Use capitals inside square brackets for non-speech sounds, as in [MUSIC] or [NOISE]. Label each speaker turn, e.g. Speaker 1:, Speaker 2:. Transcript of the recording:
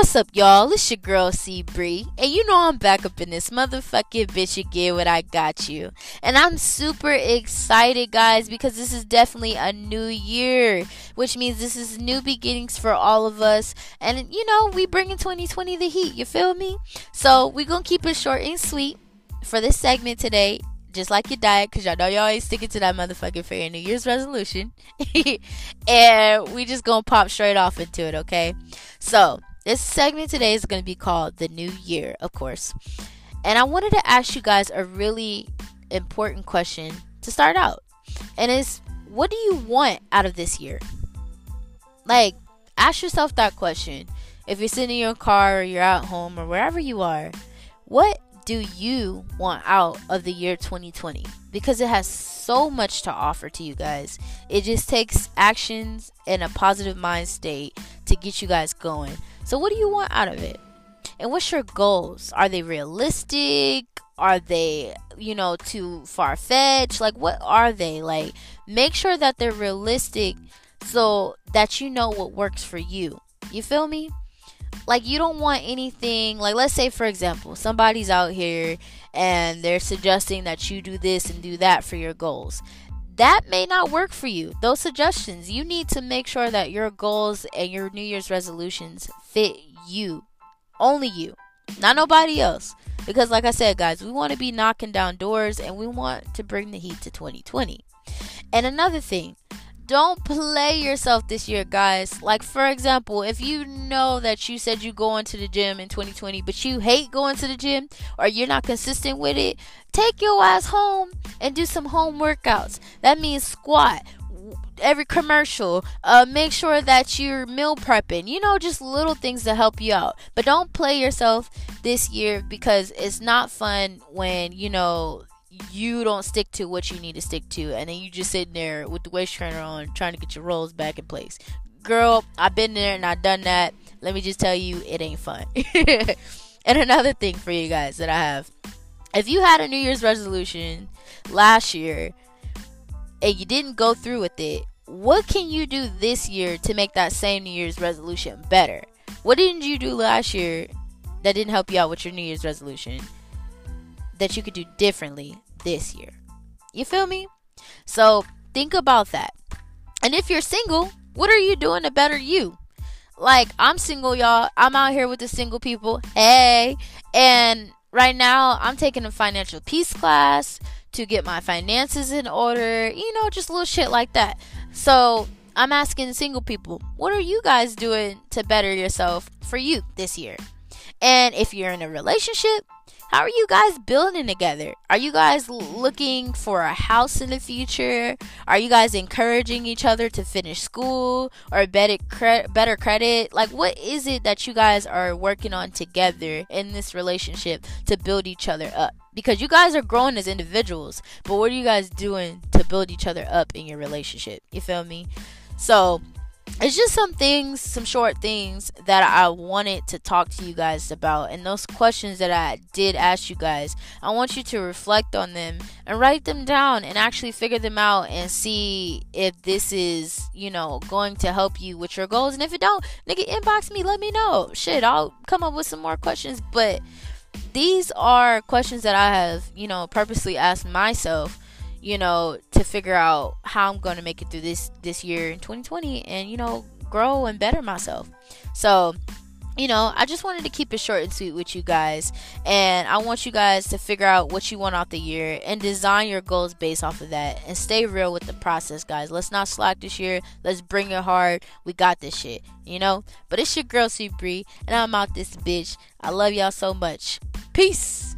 Speaker 1: What's up, y'all? It's your girl C Bree, and you know I'm back up in this motherfucking bitch again. What I got you, and I'm super excited, guys, because this is definitely a new year, which means this is new beginnings for all of us. And you know, we bring in 2020 the heat. You feel me? So we gonna keep it short and sweet for this segment today just like your diet, because y'all know y'all always sticking to that motherfucking for your New Year's resolution. [LAUGHS] and we just gonna pop straight off into it, okay? So, this segment today is gonna be called The New Year, of course. And I wanted to ask you guys a really important question to start out. And it's what do you want out of this year? Like, ask yourself that question. If you're sitting in your car or you're at home or wherever you are, what do you want out of the year 2020? Because it has so much to offer to you guys. It just takes actions and a positive mind state to get you guys going. So, what do you want out of it? And what's your goals? Are they realistic? Are they, you know, too far fetched? Like, what are they? Like, make sure that they're realistic so that you know what works for you. You feel me? like you don't want anything like let's say for example somebody's out here and they're suggesting that you do this and do that for your goals that may not work for you. Those suggestions you need to make sure that your goals and your new year's resolutions fit you only you not nobody else. Because like i said guys we want to be knocking down doors and we want to bring the heat to 2020 and another thing don't play yourself this year, guys. Like, for example, if you know that you said you're going to the gym in 2020, but you hate going to the gym or you're not consistent with it, take your ass home and do some home workouts. That means squat, every commercial. Uh, make sure that you're meal prepping. You know, just little things to help you out. But don't play yourself this year because it's not fun when you know you don't stick to what you need to stick to, and then you just sitting there with the waist trainer on, trying to get your rolls back in place. Girl, I've been there and I've done that. Let me just tell you, it ain't fun. [LAUGHS] and another thing for you guys that I have if you had a New Year's resolution last year and you didn't go through with it, what can you do this year to make that same New Year's resolution better? What didn't you do last year that didn't help you out with your New Year's resolution that you could do differently this year. You feel me? So think about that. And if you're single, what are you doing to better you? Like, I'm single, y'all. I'm out here with the single people. Hey. And right now, I'm taking a financial peace class to get my finances in order. You know, just little shit like that. So, I'm asking single people, what are you guys doing to better yourself for you this year? And if you're in a relationship, how are you guys building together? Are you guys looking for a house in the future? Are you guys encouraging each other to finish school or better cre- better credit? Like what is it that you guys are working on together in this relationship to build each other up? Because you guys are growing as individuals, but what are you guys doing to build each other up in your relationship? You feel me? So, it's just some things, some short things that I wanted to talk to you guys about. And those questions that I did ask you guys, I want you to reflect on them and write them down and actually figure them out and see if this is, you know, going to help you with your goals. And if it don't, nigga, inbox me, let me know. Shit, I'll come up with some more questions. But these are questions that I have, you know, purposely asked myself you know, to figure out how I'm going to make it through this this year in 2020 and you know, grow and better myself. So, you know, I just wanted to keep it short and sweet with you guys. And I want you guys to figure out what you want out the year and design your goals based off of that. And stay real with the process, guys. Let's not slack this year. Let's bring it hard. We got this shit, you know? But it's your girl, C Bree, and I'm out this bitch. I love y'all so much. Peace.